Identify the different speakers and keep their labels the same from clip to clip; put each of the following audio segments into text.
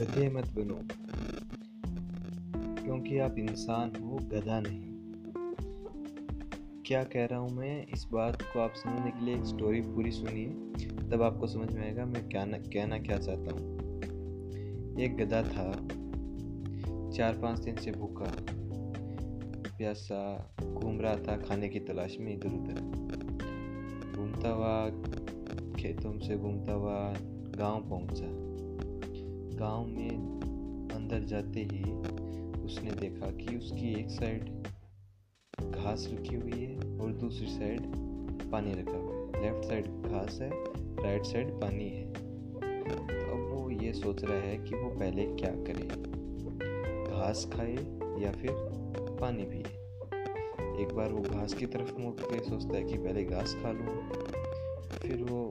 Speaker 1: गधे मत बनो, क्योंकि आप इंसान हो, गधा नहीं। क्या कह रहा हूँ मैं? इस बात को आप समझने के लिए एक स्टोरी पूरी सुनिए, तब आपको समझ में आएगा मैं क्या कहना क्या चाहता हूँ। एक गधा था चार पाँच दिन से भूखा, प्यासा, घूम रहा था खाने की तलाश में इधर उधर। घूमता हुआ, खेतों से घूमता हुआ गाँव पहुँचा। गाँव में अंदर जाते ही उसने देखा कि उसकी एक साइड घास रखी हुई है और दूसरी साइड पानी रखा हुआ है। लेफ़्ट साइड घास है, राइट साइड पानी है। तो अब वो ये सोच रहा है कि वो पहले क्या करे? घास खाए या फिर पानी पिए? एक बार वो घास की तरफ़ मुँह करके सोचता है कि पहले घास खा लूँ, फिर वो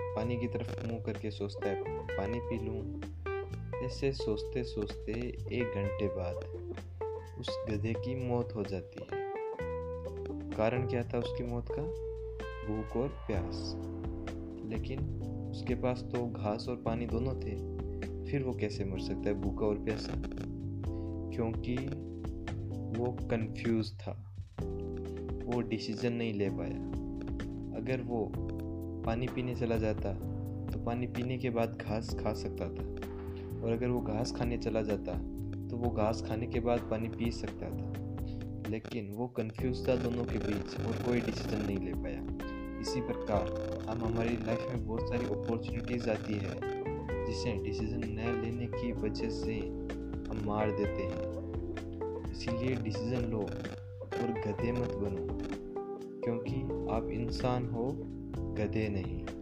Speaker 1: पानी की तरफ़ मुँह करके सोचता है, पानी पी लूँ। ऐसे सोचते सोचते एक घंटे बाद उस गधे की मौत हो जाती है। कारण क्या था उसकी मौत का? भूख और प्यास। लेकिन उसके पास तो घास और पानी दोनों थे, फिर वो कैसे मर सकता है भूखा और प्यासा? क्योंकि वो कंफ्यूज था। वो डिसीज़न नहीं ले पाया। अगर वो पानी पीने चला जाता तो पानी पीने के बाद घास खा सकता था। और अगर वो घास खाने चला जाता तो वो घास खाने के बाद पानी पी सकता था। लेकिन वो कंफ्यूज था दोनों के बीच और कोई डिसीज़न नहीं ले पाया। इसी प्रकार हम हमारी लाइफ में बहुत सारी अपॉर्चुनिटीज़ आती है, जिसे डिसीज़न न लेने की वजह से हम मार देते हैं। इसीलिए डिसीज़न लो और गधे मत बनो, क्योंकि आप इंसान हो, गधे नहीं।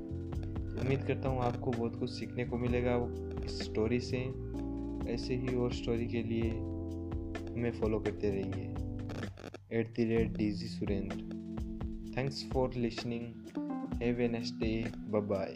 Speaker 1: उम्मीद करता हूँ आपको बहुत कुछ सीखने को मिलेगा। इस स्टोरी से, ऐसे ही और स्टोरी के लिए हमें फॉलो करते रहिए। At the rate D G Surendra thanks for listening have a next day bye